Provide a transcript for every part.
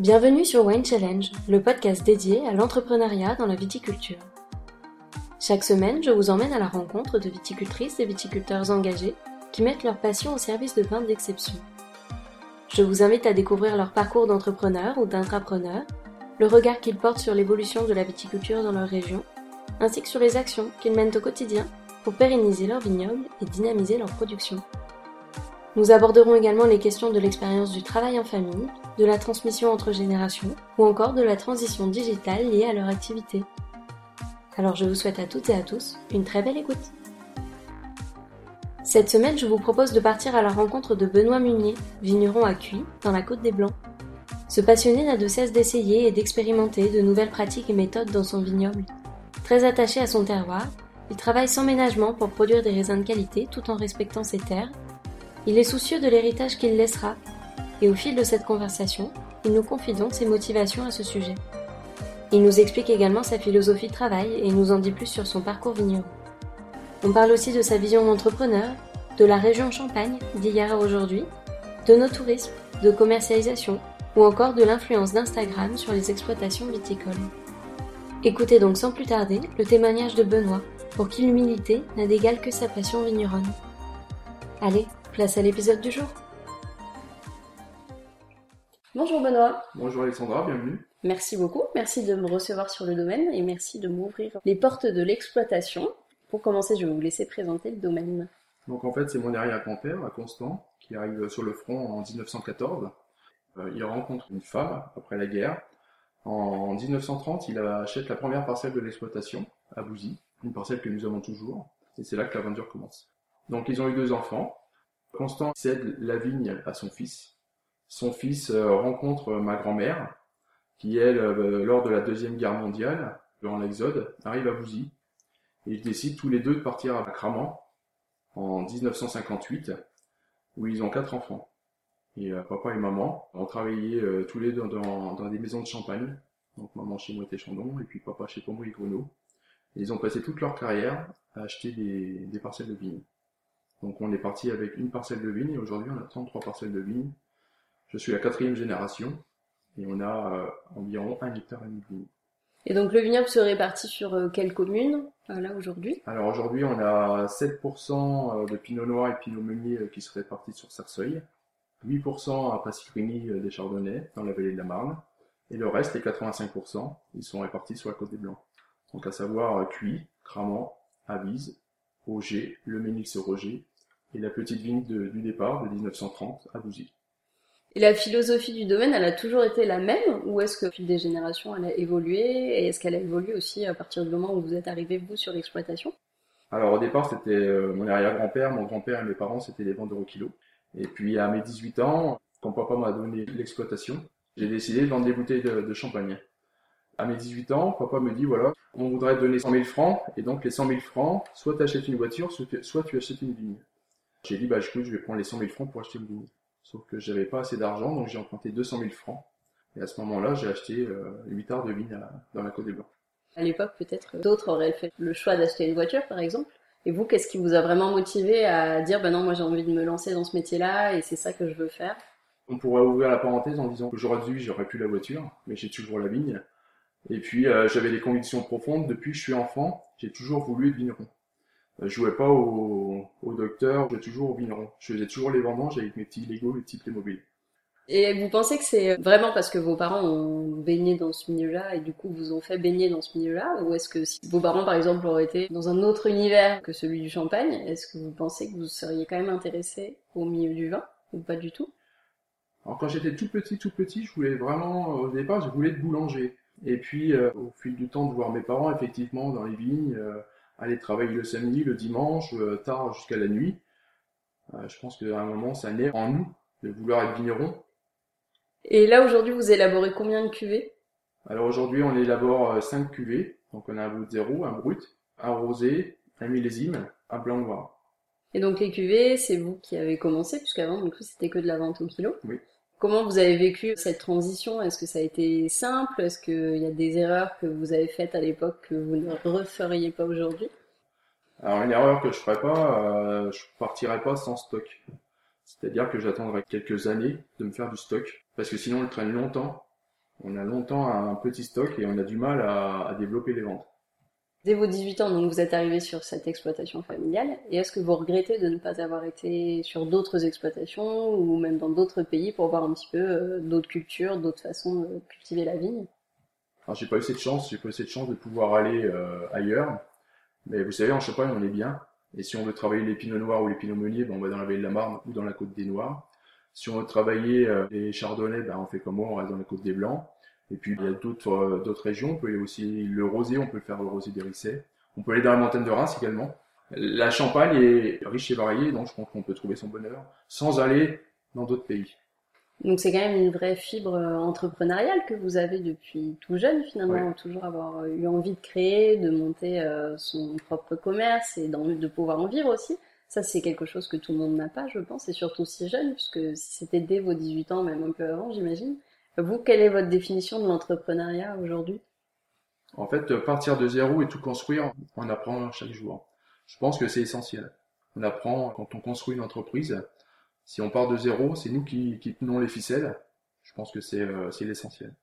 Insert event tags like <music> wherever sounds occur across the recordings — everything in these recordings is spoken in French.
Bienvenue sur Wine Challenge, le podcast dédié à l'entrepreneuriat dans la viticulture. Chaque semaine, je vous emmène à la rencontre de viticultrices et viticulteurs engagés qui mettent leur passion au service de vins d'exception. Je vous invite à découvrir leur parcours d'entrepreneur ou d'intrapreneur, le regard qu'ils portent sur l'évolution de la viticulture dans leur région, ainsi que sur les actions qu'ils mènent au quotidien pour pérenniser leur vignoble et dynamiser leur production. Nous aborderons également les questions de l'expérience du travail en famille, de la transmission entre générations ou encore de la transition digitale liée à leur activité. Alors je vous souhaite à toutes et à tous une très belle écoute. Cette semaine, je vous propose de partir à la rencontre de Benoît Munier, vigneron à Cuy, dans la Côte des Blancs. Ce passionné n'a de cesse d'essayer et d'expérimenter de nouvelles pratiques et méthodes dans son vignoble. Très attaché à son terroir, il travaille sans ménagement pour produire des raisins de qualité tout en respectant ses terres il est soucieux de l'héritage qu'il laissera, et au fil de cette conversation, il nous confie donc ses motivations à ce sujet. Il nous explique également sa philosophie de travail et nous en dit plus sur son parcours vigneron. On parle aussi de sa vision d'entrepreneur, de la région Champagne d'hier à aujourd'hui, de nos tourismes, de commercialisation ou encore de l'influence d'Instagram sur les exploitations viticoles. Écoutez donc sans plus tarder le témoignage de Benoît pour qui l'humilité n'a d'égal que sa passion vigneronne. Allez, Place à l'épisode du jour. Bonjour Benoît. Bonjour Alexandra, bienvenue. Merci beaucoup, merci de me recevoir sur le domaine et merci de m'ouvrir les portes de l'exploitation. Pour commencer, je vais vous laisser présenter le domaine. Donc en fait, c'est mon arrière-grand-père, Constant, qui arrive sur le front en 1914. Euh, il rencontre une femme après la guerre. En 1930, il achète la première parcelle de l'exploitation à Bouzy, une parcelle que nous avons toujours, et c'est là que l'aventure commence. Donc ils ont eu deux enfants, Constant cède la vigne à son fils. Son fils euh, rencontre ma grand-mère, qui elle, euh, lors de la Deuxième Guerre mondiale, durant l'Exode, arrive à Bouzy. Et ils décident tous les deux de partir à Cramant en 1958, où ils ont quatre enfants. Et euh, papa et maman ont travaillé tous les deux dans, des maisons de champagne. Donc maman chez Moët Chandon et puis papa chez Pommeau et. Et ils ont passé toute leur carrière à acheter des, des parcelles de vignes. Donc on est parti avec une parcelle de vigne et aujourd'hui on a 33 parcelles de vigne. Je suis la quatrième génération et on a euh, environ un hectare et demi de vigne. Et donc le vignoble se répartit sur euh, quelles communes euh, là aujourd'hui? Alors aujourd'hui on a 7% de pinot noir et pinot meunier qui se répartissent sur Sarceuil, 8% à Passifrini des Chardonnays dans la vallée de la Marne et le reste, les 85%, ils sont répartis sur la côte des Blancs. Donc à savoir Cuy, Cramant, Avise, Roger, le Ménix Roger et la petite vigne du départ de 1930 à Bouzy. Et la philosophie du domaine, elle a toujours été la même ou est-ce qu'au fil des générations, elle a évolué et est-ce qu'elle a évolué aussi à partir du moment où vous êtes arrivé, vous, sur l'exploitation? Alors au départ, c'était euh, mon arrière-grand-père, mon grand-père et mes parents, c'était les vendeurs au kilo. Et puis à mes 18 ans, quand papa m'a donné l'exploitation, j'ai décidé de vendre des bouteilles de, champagne. À mes 18 ans, papa me dit, voilà, on voudrait te donner 100 000 francs, et donc les 100 000 francs, soit tu achètes une voiture, soit tu achètes une vigne. J'ai dit, bah, écoute, je vais prendre les 100 000 francs pour acheter une vigne. Sauf que j'avais pas assez d'argent, donc j'ai emprunté 200 000 francs. Et à ce moment-là, j'ai acheté euh, 8 arts de vigne dans la Côte des Blancs. À l'époque, peut-être d'autres auraient fait le choix d'acheter une voiture, par exemple. Et vous, qu'est-ce qui vous a vraiment motivé à dire, bah non, moi j'ai envie de me lancer dans ce métier-là et c'est ça que je veux faire? On pourrait ouvrir la parenthèse en disant que j'aurais pu la voiture, mais j'ai toujours la vigne. Et puis euh, j'avais des convictions profondes. Depuis que je suis enfant, j'ai toujours voulu être vigneron. Euh, je jouais pas au, au docteur, je jouais toujours au vigneron. Je faisais toujours les vendanges avec mes petits Lego, mes petits Playmobil. Et vous pensez que c'est vraiment parce que vos parents ont baigné dans ce milieu-là et du coup vous ont fait baigner dans ce milieu-là? Ou est-ce que si vos parents par exemple auraient été dans un autre univers que celui du champagne, est-ce que vous pensez que vous seriez quand même intéressé au milieu du vin ou pas du tout? Alors quand j'étais tout petit, tout petit, je voulais vraiment, au départ, je voulais être boulanger. Et puis euh, au fil du temps de voir mes parents effectivement dans les vignes, euh, aller travailler le samedi, le dimanche, euh, tard jusqu'à la nuit. Euh, je pense qu'à un moment, ça naît en nous de vouloir être vigneron. Et là, aujourd'hui, vous élaborez combien de cuvées? Alors aujourd'hui, on élabore 5 euh, cuvées. Donc on a un brut zéro, un brut, un rosé, un millésime, un blanc noir. Et donc les cuvées, c'est vous qui avez commencé, puisqu'avant, du coup, c'était que de la vente au kilo. Oui. Comment vous avez vécu cette transition? Est-ce que ça a été simple? Est-ce qu'il y a des erreurs que vous avez faites à l'époque que vous ne referiez pas aujourd'hui? Alors une erreur que je ferais pas, euh, je partirais pas sans stock. C'est-à-dire que j'attendrai quelques années de me faire du stock, parce que sinon il traîne longtemps On a longtemps un petit stock et on a du mal à développer les ventes. Dès vos 18 ans, donc vous êtes arrivé sur cette exploitation familiale. Et est-ce que vous regrettez de ne pas avoir été sur d'autres exploitations ou même dans d'autres pays pour voir un petit peu euh, d'autres cultures, d'autres façons de cultiver la vigne? Alors j'ai pas eu cette chance, j'ai pas eu cette chance de pouvoir aller euh, ailleurs. Mais vous savez, en Champagne, on est bien. Et si on veut travailler les pinots noirs ou les pinots meuniers, ben on va dans la vallée de la Marne ou dans la côte des Noirs. Si on veut travailler euh, les chardonnays, ben on fait comme moi, on reste dans la côte des Blancs. Et puis il y a d'autres euh, d'autres régions. On peut aller aussi le rosé, on peut faire le rosé d'Hérissé. On peut aller dans la montagne de Reims également. La Champagne est riche et variée, donc je pense qu'on peut trouver son bonheur sans aller dans d'autres pays. Donc c'est quand même une vraie fibre euh, entrepreneuriale que vous avez depuis tout jeune finalement, toujours avoir euh, eu envie de créer, de monter son propre commerce et de pouvoir en vivre aussi. Ça c'est quelque chose que tout le monde n'a pas, je pense, et surtout si jeune, puisque si c'était dès vos 18 ans, même un peu avant, j'imagine. Vous, quelle est votre définition de l'entrepreneuriat aujourd'hui? En fait, partir de zéro et tout construire, on apprend chaque jour. Je pense que c'est essentiel. On apprend quand on construit une entreprise. Si on part de zéro, c'est nous qui, tenons les ficelles. Je pense que euh, c'est l'essentiel.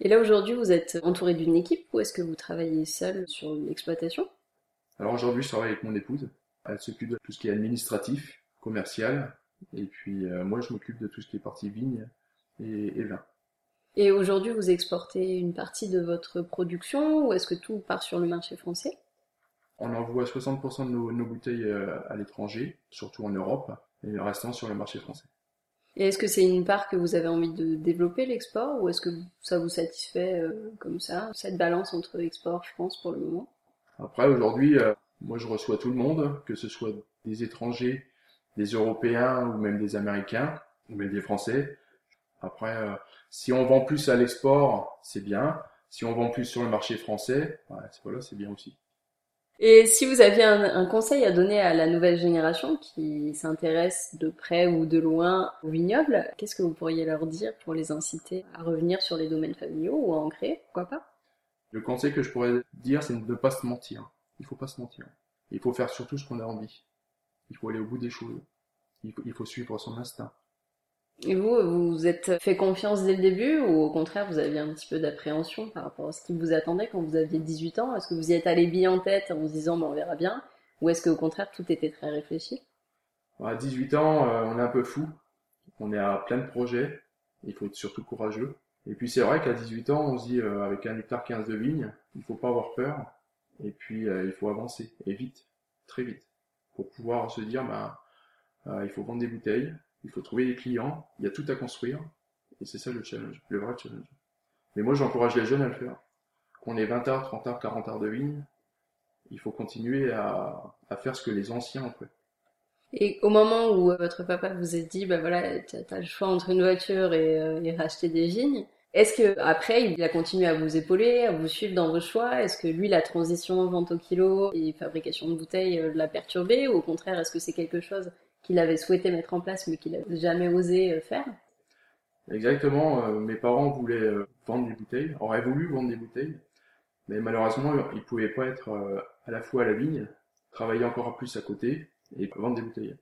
Et là aujourd'hui, vous êtes entouré d'une équipe ou est-ce que vous travaillez seul sur l'exploitation? Alors aujourd'hui, je travaille avec mon épouse. Elle s'occupe de tout ce qui est administratif, commercial, et puis euh, moi, je m'occupe de tout ce qui est partie vigne et, et vin. Et aujourd'hui, vous exportez une partie de votre production ou est-ce que tout part sur le marché français? On envoie 60% de nos, bouteilles euh, à l'étranger, surtout en Europe, et le restant sur le marché français. Et est-ce que c'est une part que vous avez envie de développer l'export ou est-ce que ça vous satisfait euh, comme ça, cette balance entre export France pour le moment? Après, aujourd'hui, euh, moi je reçois tout le monde, que ce soit des étrangers, des Européens ou même des Américains, ou même des Français. Après, si on vend plus à l'export, c'est bien. Si on vend plus sur le marché français, voilà, c'est bien aussi. Et si vous aviez un, conseil à donner à la nouvelle génération qui s'intéresse de près ou de loin au vignoble, qu'est-ce que vous pourriez leur dire pour les inciter à revenir sur les domaines familiaux ou à en créer Pourquoi pas? Le conseil que je pourrais dire, c'est de ne pas se mentir. Il faut pas se mentir. Il faut faire surtout ce qu'on a envie. Il faut aller au bout des choses. il faut suivre son instinct. Et vous, vous vous êtes fait confiance dès le début ou au contraire vous aviez un petit peu d'appréhension par rapport à ce qui vous attendait quand vous aviez 18 ans? Est-ce que vous y êtes allé bien en tête en se disant bon, on verra bien? Ou est-ce qu'au contraire tout était très réfléchi? À 18 ans, euh, on est un peu fou. On est à plein de projets. Il faut être surtout courageux. Et puis c'est vrai qu'à 18 ans, on se dit euh, avec un hectare 15 de vignes, il faut pas avoir peur. Et puis euh, il faut avancer et vite, très vite, pour pouvoir se dire bah il faut vendre des bouteilles, il faut trouver des clients, il y a tout à construire, et c'est ça le challenge, le vrai challenge. Mais moi, j'encourage les jeunes à le faire. Qu'on ait 20 heures, 30 heures, 40 heures de vigne, il faut continuer à, faire ce que les anciens ont fait. Et au moment où euh, votre papa vous a dit, bah voilà, tu as le choix entre une voiture euh, et, racheter des vignes, est-ce que après il a continué à vous épauler, à vous suivre dans vos choix? Est-ce que lui, la transition vente au kilo et fabrication de bouteilles euh, l'a perturbé Ou au contraire, est-ce que c'est quelque chose qu'il avait souhaité mettre en place mais qu'il n'avait jamais osé euh, faire. Exactement, euh, mes parents voulaient euh, vendre des bouteilles, auraient voulu vendre des bouteilles, mais malheureusement ils ne pouvaient pas être à la fois à la vigne, travailler encore plus à côté et vendre des bouteilles.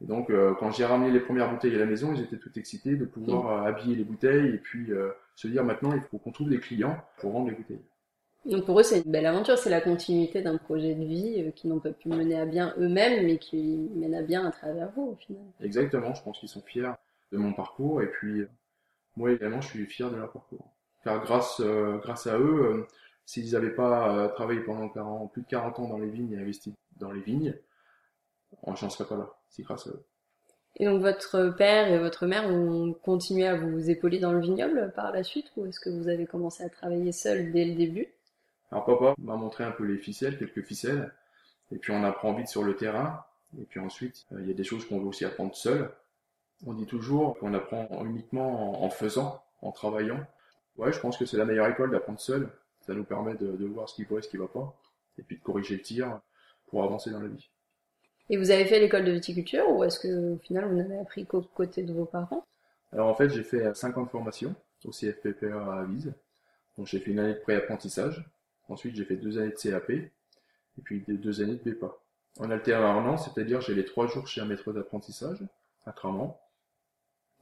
Et donc quand j'ai ramené les premières bouteilles à la maison, ils étaient tout excités de pouvoir habiller les bouteilles et puis se dire maintenant il faut qu'on trouve des clients pour vendre les bouteilles. Donc pour eux, c'est une belle aventure, c'est la continuité d'un projet de vie euh, qu'ils n'ont pas pu mener à bien eux-mêmes, mais qui mène à bien à travers vous au final. Exactement, je pense qu'ils sont fiers de mon parcours, et puis euh, moi également, je suis fier de leur parcours. Car grâce, euh, grâce à eux, s'ils n'avaient pas travaillé pendant 40, plus de 40 ans dans les vignes et investi dans les vignes, on n'en serait pas là, c'est grâce à eux. Et donc votre père et votre mère ont continué à vous épauler dans le vignoble par la suite, ou est-ce que vous avez commencé à travailler seul dès le début? Alors papa m'a montré un peu les ficelles, quelques ficelles, et puis on apprend vite sur le terrain, et puis ensuite euh, il y a des choses qu'on veut aussi apprendre seul. On dit toujours qu'on apprend uniquement en, faisant, en travaillant. Ouais, je pense que c'est la meilleure école d'apprendre seul. Ça nous permet de, voir ce qui va et ce qui va pas, et puis de corriger le tir pour avancer dans la vie. Et vous avez fait l'école de viticulture ou est-ce que au final vous n'avez appris qu'aux côtés de vos parents? Alors en fait j'ai fait 5 ans de formation au CFPPA à Avise. Donc j'ai fait une année de pré-apprentissage Ensuite, j'ai fait deux années de CAP, et puis deux années de BEPA. En alternance, c'est-à-dire j'ai les trois jours chez un maître d'apprentissage, à Cramant.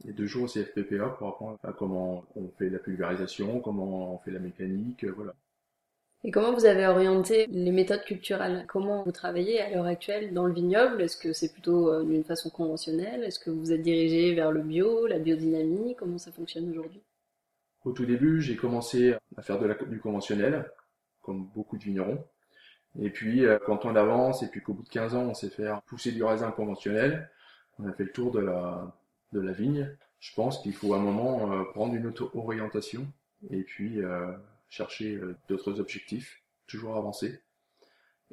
et deux jours au CFPPA pour apprendre à comment on fait la pulvérisation, comment on fait la mécanique, voilà. Et comment vous avez orienté les méthodes culturelles? Comment vous travaillez à l'heure actuelle dans le vignoble? Est-ce que c'est plutôt euh, d'une façon conventionnelle? Est-ce que vous êtes dirigé vers le bio, la biodynamie? Comment ça fonctionne aujourd'hui? Au tout début, j'ai commencé à faire de la, du conventionnel, comme beaucoup de vignerons. Et puis, euh, quand on avance, et puis qu'au bout de 15 ans, on sait faire pousser du raisin conventionnel, on a fait le tour de la, de la vigne. Je pense qu'il faut à un moment euh, prendre une autre orientation et puis chercher euh, d'autres objectifs, toujours avancer.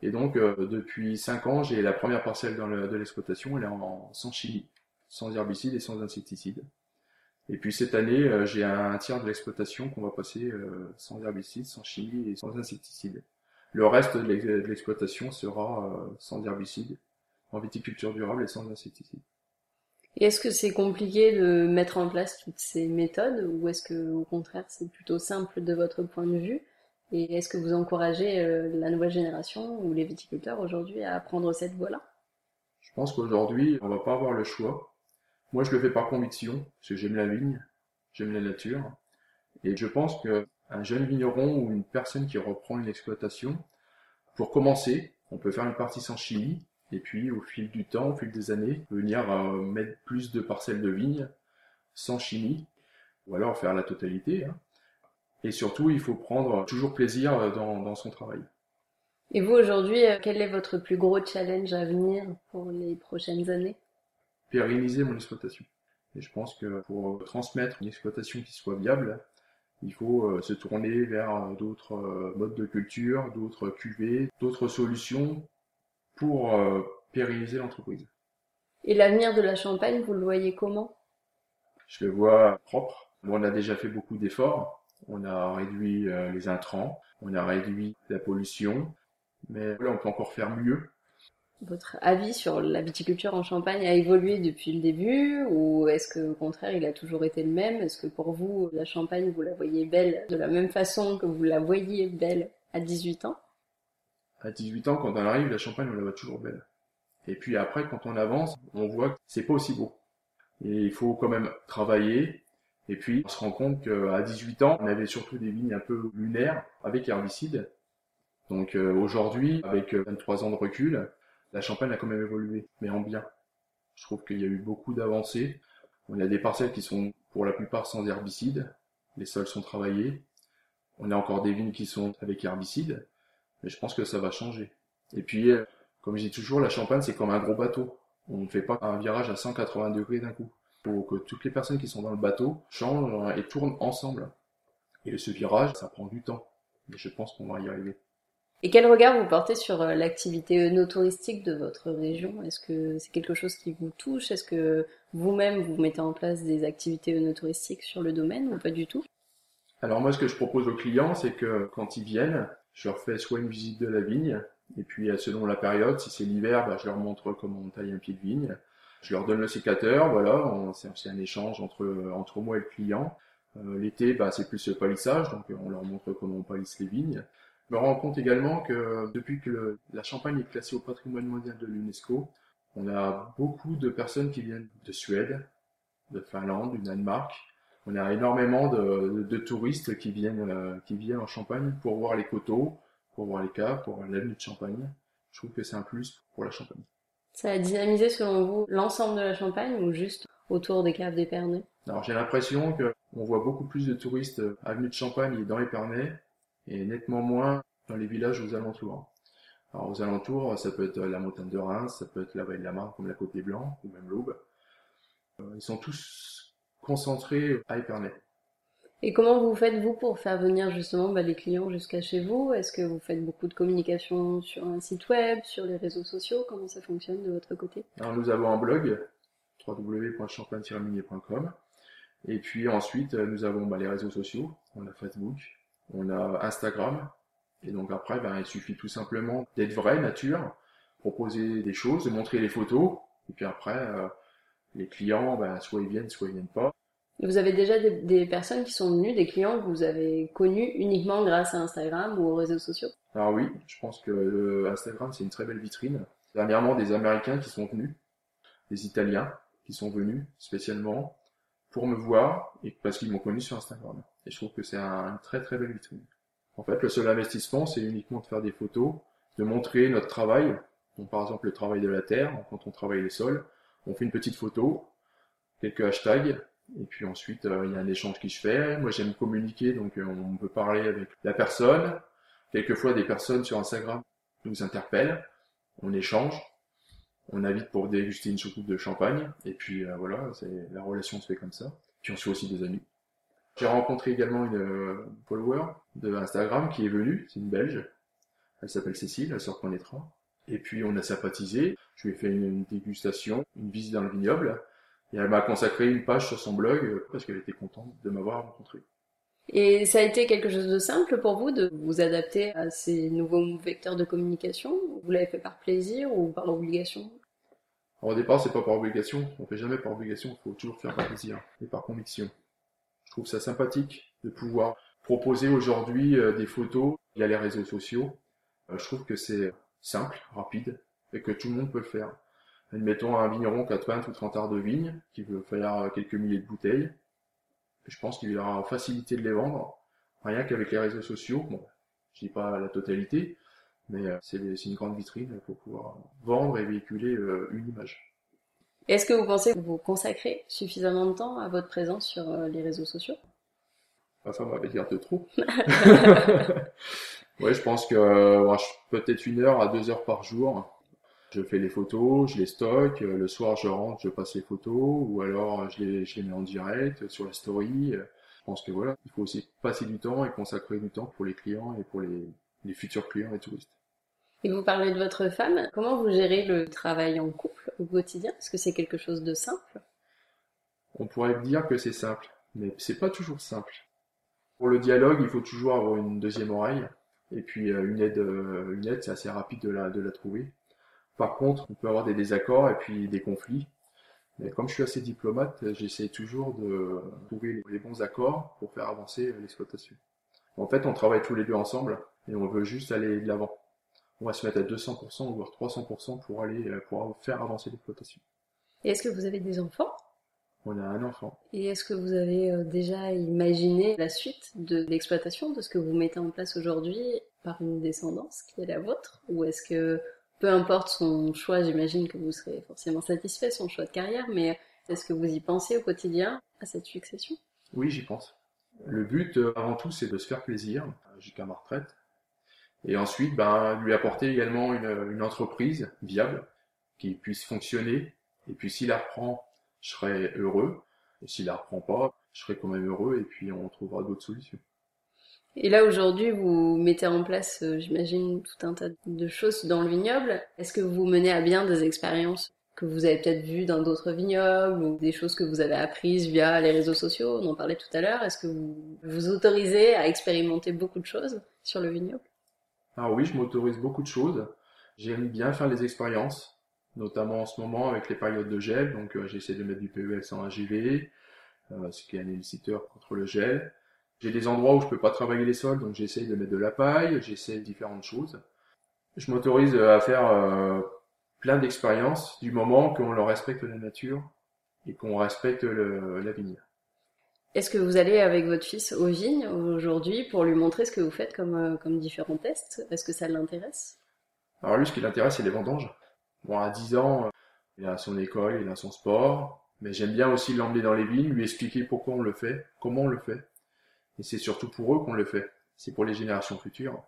Et donc, depuis 5 ans, j'ai la première parcelle dans de l'exploitation, elle est en, sans chimie, sans herbicide et sans insecticide. Et puis cette année, euh, j'ai un tiers de l'exploitation qu'on va passer sans herbicide, sans chimie et sans insecticide. Le reste de l'exploitation sera sans herbicide, en viticulture durable et sans insecticide. Et est-ce que c'est compliqué de mettre en place toutes ces méthodes ou est-ce que au contraire c'est plutôt simple de votre point de vue? Et est-ce que vous encouragez euh, la nouvelle génération ou les viticulteurs aujourd'hui à prendre cette voie-là? Je pense qu'aujourd'hui on va pas avoir le choix. Moi je le fais par conviction parce que j'aime la vigne, j'aime la nature et je pense qu'un jeune vigneron ou une personne qui reprend une exploitation, pour commencer, on peut faire une partie sans chimie et puis, au fil du temps, au fil des années, venir euh, mettre plus de parcelles de vignes sans chimie, ou alors faire la totalité. Hein. Et surtout, il faut prendre toujours plaisir euh, dans, son travail. Et vous, aujourd'hui, euh, quel est votre plus gros challenge à venir pour les prochaines années? Pérenniser mon exploitation. Et je pense que pour transmettre une exploitation qui soit viable, il faut se tourner vers d'autres modes de culture, d'autres cuvées, d'autres solutions pour euh, pérenniser l'entreprise. Et l'avenir de la Champagne, vous le voyez comment? Je le vois propre. On a déjà fait beaucoup d'efforts. On a réduit euh, les intrants, on a réduit la pollution, mais là on peut encore faire mieux. Votre avis sur la viticulture en Champagne a évolué depuis le début ou est-ce que au contraire il a toujours été le même? Est-ce que pour vous la Champagne vous la voyez belle de la même façon que vous la voyiez belle à 18 ans? À 18 ans, quand on arrive, la Champagne, on la voit toujours belle. Et puis après, quand on avance, on voit que c'est pas aussi beau. Et il faut quand même travailler. Et puis, on se rend compte qu'à 18 ans, on avait surtout des vignes un peu lunaires avec herbicides. Donc euh, aujourd'hui, avec 23 ans de recul, la Champagne a quand même évolué, mais en bien. Je trouve qu'il y a eu beaucoup d'avancées. On a des parcelles qui sont pour la plupart sans herbicides. Les sols sont travaillés. On a encore des vignes qui sont avec herbicides. Mais je pense que ça va changer. Et puis, euh, comme je dis toujours, la Champagne, c'est comme un gros bateau. On ne fait pas un virage à 180 degrés d'un coup. Il faut que toutes les personnes qui sont dans le bateau changent et tournent ensemble. Et ce virage, ça prend du temps. Mais je pense qu'on va y arriver. Et quel regard vous portez sur euh, l'activité no-touristique de votre région? Est-ce que c'est quelque chose qui vous touche? Est-ce que vous-même vous mettez en place des activités no-touristiques sur le domaine ou pas du tout? Alors moi, ce que je propose aux clients, c'est que quand ils viennent, je leur fais soit une visite de la vigne, et puis euh, selon la période, si c'est l'hiver, bah, je leur montre comment on taille un pied de vigne. Je leur donne le sécateur, voilà, c'est un échange entre, entre moi et le client. Euh, L'été, bah, c'est plus le palissage, donc on leur montre comment on palisse les vignes. Je me rends compte également que depuis que la Champagne est classée au patrimoine mondial de l'UNESCO, on a beaucoup de personnes qui viennent de Suède, de Finlande, du Danemark, on a énormément de, touristes qui viennent, euh, qui viennent en Champagne pour voir les coteaux, pour voir les caves, pour voir l'avenue de Champagne. Je trouve que c'est un plus pour la Champagne. Ça a dynamisé selon vous l'ensemble de la Champagne ou juste autour des caves d'Épernay Alors j'ai l'impression que on voit beaucoup plus de touristes avenue de Champagne et dans Épernay et nettement moins dans les villages aux alentours. Alors aux alentours, ça peut être la montagne de Reims, ça peut être la vallée de la Marne comme la Côte des Blancs ou même l'Aube. Euh, ils sont tous concentré à Épernay. Et comment vous faites, vous, pour faire venir justement bah, les clients jusqu'à chez vous? Est-ce que vous faites beaucoup de communication sur un site web, sur les réseaux sociaux? Comment ça fonctionne de votre côté? Alors, nous avons un blog, www.champagne-minier.com. Et puis ensuite, nous avons bah, les réseaux sociaux. On a Facebook, on a Instagram. Et donc après, bah, il suffit tout simplement d'être vrai, nature, proposer des choses, de montrer les photos. Et puis après, euh, les clients, ben, soit ils viennent, soit ils viennent pas. vous avez déjà des, personnes qui sont venues, des clients que vous avez connus uniquement grâce à Instagram ou aux réseaux sociaux? Alors oui, je pense que Instagram c'est une très belle vitrine. Dernièrement, des Américains qui sont venus, des Italiens qui sont venus spécialement pour me voir et parce qu'ils m'ont connu sur Instagram. Et je trouve que c'est un, très très belle vitrine. En fait, le seul investissement, c'est uniquement de faire des photos, de montrer notre travail. Donc, par exemple, le travail de la terre, quand on travaille les sols, on fait une petite photo, quelques hashtags, et puis ensuite, euh, il y a un échange qui se fait. Moi, j'aime communiquer, donc euh, on peut parler avec la personne. Quelquefois, des personnes sur Instagram nous interpellent, on échange, on invite pour déguster une soucoupe de champagne, et puis euh, voilà, c'est la relation se fait comme ça. Puis on se fait aussi des amis. J'ai rencontré également une follower de Instagram qui est venue, c'est une Belge. Elle s'appelle Cécile, elle se reconnaîtra. Et puis on a sympathisé, je lui ai fait une dégustation, une visite dans le vignoble, et elle m'a consacré une page sur son blog euh, parce qu'elle était contente de m'avoir rencontré. Et ça a été quelque chose de simple pour vous de vous adapter à ces nouveaux vecteurs de communication? Vous l'avez fait par plaisir ou par obligation? Au départ, c'est pas par obligation. On fait jamais par obligation. Il faut toujours faire par plaisir et par conviction. Je trouve ça sympathique de pouvoir proposer aujourd'hui euh, des photos via les réseaux sociaux. Euh, je trouve que c'est simple, rapide et que tout le monde peut le faire admettons un vigneron qui a 20 ou 30 arts de vigne, qui veut faire quelques milliers de bouteilles, je pense qu'il aura facilité de les vendre, rien qu'avec les réseaux sociaux. Bon, je dis pas la totalité, mais euh, c'est une grande vitrine pour pouvoir vendre et véhiculer euh, une image. Est-ce que vous pensez que vous consacrez suffisamment de temps à votre présence sur euh, les réseaux sociaux? Ma femme va dire de trop. <laughs> <laughs> ouais, je pense que peut-être une heure à deux heures par jour je fais les photos, je les stocke, euh, le soir je rentre, je passe les photos, ou alors je les, je les mets en direct sur la story. Je pense que voilà, il faut aussi passer du temps et consacrer du temps pour les clients et pour les, les futurs clients et touristes. Et vous parlez de votre femme, comment vous gérez le travail en couple au quotidien? Est-ce que c'est quelque chose de simple? On pourrait dire que c'est simple, mais c'est pas toujours simple. Pour le dialogue, il faut toujours avoir une deuxième oreille, et puis euh, une aide, euh, une aide, c'est assez rapide de la, de la trouver. Par contre, on peut avoir des désaccords et puis des conflits. Mais comme je suis assez diplomate, j'essaie toujours de trouver les bons accords pour faire avancer l'exploitation. En fait, on travaille tous les deux ensemble et on veut juste aller de l'avant. On va se mettre à 200% voire 300% pour aller pour faire avancer l'exploitation. Et est-ce que vous avez des enfants? On a un enfant. Et est-ce que vous avez euh, déjà imaginé la suite de l'exploitation, de ce que vous mettez en place aujourd'hui par une descendance qui est la vôtre? Ou est-ce que peu importe son choix, j'imagine que vous serez forcément satisfait, son choix de carrière, mais est-ce que vous y pensez au quotidien à cette succession? Oui, j'y pense. Le but, euh, avant tout, c'est de se faire plaisir jusqu'à ma retraite. Et ensuite, ben, lui apporter également une, entreprise viable qui puisse fonctionner. Et puis, s'il la reprend, je serai heureux. Et s'il la reprend pas, je serai quand même heureux. Et puis, on trouvera d'autres solutions. Et là aujourd'hui, vous mettez en place, euh, j'imagine, tout un tas de choses dans le vignoble. Est-ce que vous menez à bien des expériences que vous avez peut-être vues dans d'autres vignobles ou des choses que vous avez apprises via les réseaux sociaux? On en parlait tout à l'heure. Est-ce que vous vous autorisez à expérimenter beaucoup de choses sur le vignoble? Ah oui, je m'autorise beaucoup de choses. J'aime bien faire les expériences, notamment en ce moment avec les périodes de gel. Donc euh, j'essaie de mettre du PEL sans AGV, euh, ce qui est un éliciteur contre le gel. J'ai des endroits où je peux pas travailler les sols, donc j'essaye de mettre de la paille, j'essaie différentes choses. Je m'autorise à faire euh, plein d'expériences du moment qu'on leur respecte la nature et qu'on respecte la vigne. Est-ce que vous allez avec votre fils aux vignes aujourd'hui pour lui montrer ce que vous faites comme, euh, comme différents tests? Est-ce que ça l'intéresse? Alors lui, ce qui l'intéresse, c'est les vendanges. Bon, à 10 ans, euh, il a son école, il a son sport, mais j'aime bien aussi l'emmener dans les vignes, lui expliquer pourquoi on le fait, comment on le fait. Et c'est surtout pour eux qu'on le fait. C'est pour les générations futures.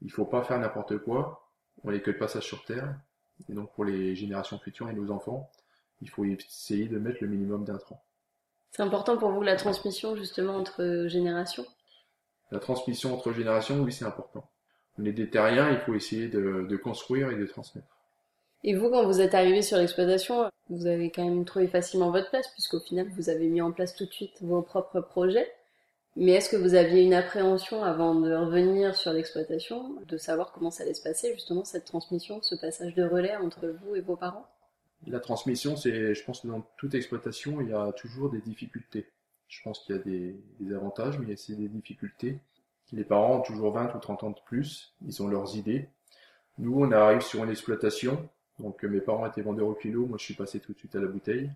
Il faut pas faire n'importe quoi. On n'est que de passage sur Terre. Et donc pour les générations futures et nos enfants, il faut essayer de mettre le minimum d'intrants. C'est important pour vous la transmission justement entre générations? La transmission entre générations, oui, c'est important. On est des terriens, il faut essayer de, de construire et de transmettre. Et vous, quand vous êtes arrivé sur l'exploitation, vous avez quand même trouvé facilement votre place, puisqu'au final, vous avez mis en place tout de suite vos propres projets. Mais est-ce que vous aviez une appréhension avant de revenir sur l'exploitation, de savoir comment ça allait se passer, justement, cette transmission, ce passage de relais entre vous et vos parents? La transmission, c'est, je pense que dans toute exploitation, il y a toujours des difficultés. Je pense qu'il y a des, avantages, mais c'est des difficultés. Les parents ont toujours 20 ou 30 ans de plus, ils ont leurs idées. Nous, on arrive sur une exploitation, donc mes parents étaient vendeurs au kilo, moi je suis passé tout de suite à la bouteille.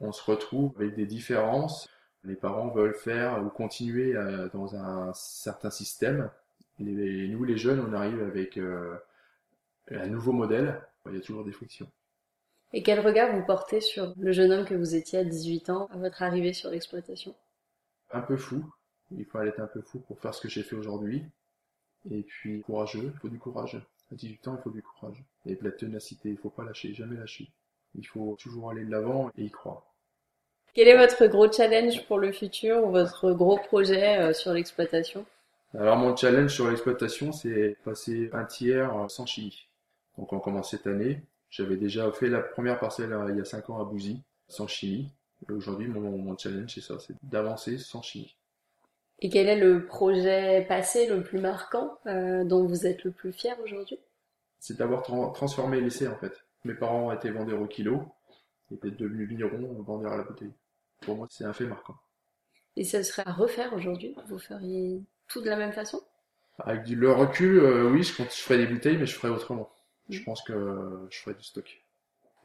on se retrouve avec des différences. Les parents veulent faire ou continuer dans un certain système. Et nous, les jeunes, on arrive avec un nouveau modèle. Il y a toujours des frictions. Et quel regard vous portez sur le jeune homme que vous étiez à 18 ans à votre arrivée sur l'exploitation? Un peu fou. Il faut être un peu fou pour faire ce que j'ai fait aujourd'hui. Et puis courageux, il faut du courage. À 18 ans, il faut du courage. Et de la ténacité, il faut pas lâcher, jamais lâcher. Il faut toujours aller de l'avant et y croire. Quel est votre gros challenge pour le futur ou votre gros projet euh, sur l'exploitation? Alors mon challenge sur l'exploitation, c'est passer un tiers sans chimie. Donc on commence cette année. J'avais déjà fait la première parcelle euh, il y a 5 ans à Bouzy, sans chimie. Et aujourd'hui, mon, challenge, c'est ça, c'est d'avancer sans chimie. Et quel est le projet passé le plus marquant euh, dont vous êtes le plus fier aujourd'hui? C'est d'avoir transformé l'essai en fait. Mes parents été vendeurs au kilo, et d'être devenus vignerons vendeurs à la bouteille. Pour moi, c'est un fait marquant. Et ça serait à refaire aujourd'hui? Vous feriez tout de la même façon? Avec le recul, euh, oui, je, je ferais des bouteilles, mais je ferais autrement je pense que je ferai du stock.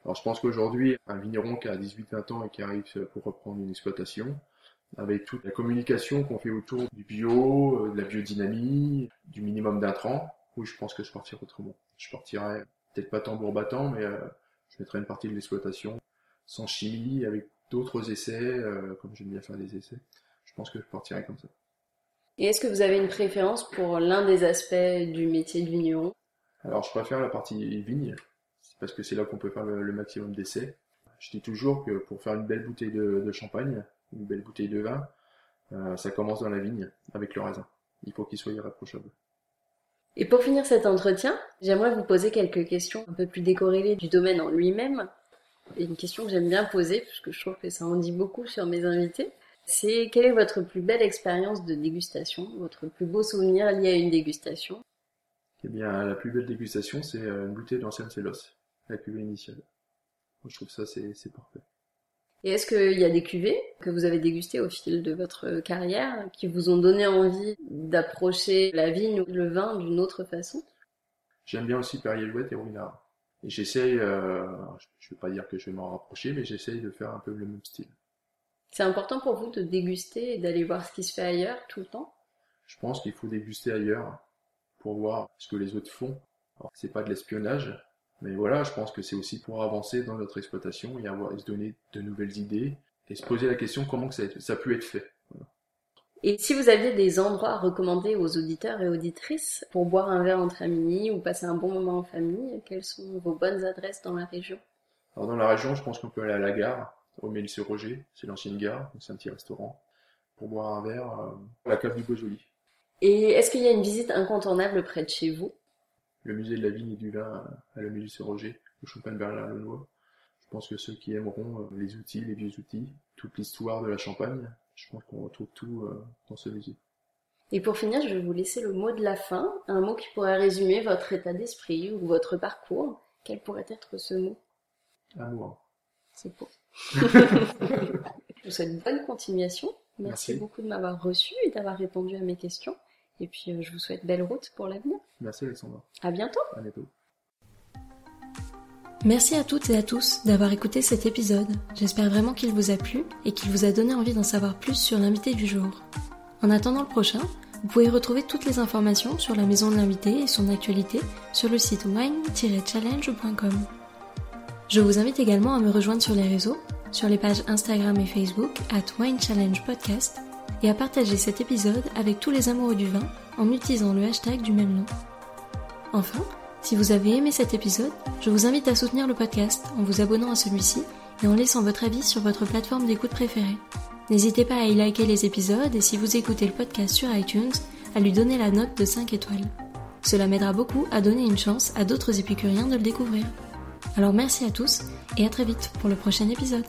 Alors je pense qu'aujourd'hui, un vigneron qui a 18-20 ans et qui arrive pour reprendre une exploitation, avec toute la communication qu'on fait autour du bio, euh, de la biodynamie, du minimum d'intrants, oui, je pense que je partirai autrement. Je partirai peut-être pas tambour battant, mais euh, je mettrai une partie de l'exploitation sans chimie, avec d'autres essais, euh, comme j'aime bien faire des essais. Je pense que je partirai comme ça. Et est-ce que vous avez une préférence pour l'un des aspects du métier de vigneron? Alors je préfère la partie vigne, parce que c'est là qu'on peut faire le, maximum d'essais. Je dis toujours que pour faire une belle bouteille de, champagne, une belle bouteille de vin, euh, ça commence dans la vigne, avec le raisin. Il faut qu'il soit irréprochable. Et pour finir cet entretien, j'aimerais vous poser quelques questions un peu plus décorrélées du domaine en lui-même. Une question que j'aime bien poser, puisque je trouve que ça en dit beaucoup sur mes invités, c'est quelle est votre plus belle expérience de dégustation, votre plus beau souvenir lié à une dégustation? Eh bien, la plus belle dégustation, c'est euh, une bouteille d'ancienne Célos, la cuvée initiale. je trouve ça, c'est parfait. Et est-ce qu'il y a des cuvées que vous avez dégustées au fil de votre carrière qui vous ont donné envie d'approcher la vigne ou le vin d'une autre façon? J'aime bien aussi Perrier-Louette et Ruinard. Et j'essaye, euh, je ne vais pas dire que je vais m'en rapprocher, mais j'essaye de faire un peu le même style. C'est important pour vous de déguster et d'aller voir ce qui se fait ailleurs tout le temps? Je pense qu'il faut déguster ailleurs pour voir ce que les autres font. Alors, c'est pas de l'espionnage, mais voilà, je pense que c'est aussi pour avancer dans notre exploitation et avoir, se donner de nouvelles idées et se poser la question comment que ça, ça a pu être fait. Et si vous aviez des endroits à recommander aux auditeurs et auditrices pour boire un verre entre amis ou passer un bon moment en famille, quelles sont vos bonnes adresses dans la région? Alors dans la région, je pense qu'on peut aller à la gare, au Mélisse Roger, c'est l'ancienne gare, c'est un petit restaurant, pour boire un verre à euh, la cave du Beaujolais. Et est-ce qu'il y a une visite incontournable près de chez vous? Le musée de la vigne et du vin à la Mélisse Roger, au champagne berlin lenoir Je pense que ceux qui aimeront euh, les outils, les vieux outils, toute l'histoire de la Champagne, je pense qu'on retrouve tout euh, dans ce musée. Et pour finir, je vais vous laisser le mot de la fin, un mot qui pourrait résumer votre état d'esprit ou votre parcours. Quel pourrait être ce mot? Amour. C'est beau. <laughs> je vous souhaite une bonne continuation. Merci. beaucoup de m'avoir reçu et d'avoir répondu à mes questions. Et puis, euh, je vous souhaite belle route pour l'avenir. Merci Alexandra. À bientôt. À bientôt. Merci à toutes et à tous d'avoir écouté cet épisode. J'espère vraiment qu'il vous a plu et qu'il vous a donné envie d'en savoir plus sur l'invité du jour. En attendant le prochain, vous pouvez retrouver toutes les informations sur la maison de l'invité et son actualité sur le site wine-challenge.com. Je vous invite également à me rejoindre sur les réseaux, sur les pages Instagram et Facebook at Wine Challenge Podcast et à partager cet épisode avec tous les amoureux du vin en utilisant le hashtag du même nom. Enfin, si vous avez aimé cet épisode, je vous invite à soutenir le podcast en vous abonnant à celui-ci et en laissant votre avis sur votre plateforme d'écoute préférée. N'hésitez pas à y liker les épisodes et si vous écoutez le podcast sur iTunes, à lui donner la note de 5 étoiles. Cela m'aidera beaucoup à donner une chance à d'autres épicuriens de le découvrir. Alors merci à tous et à très vite pour le prochain épisode.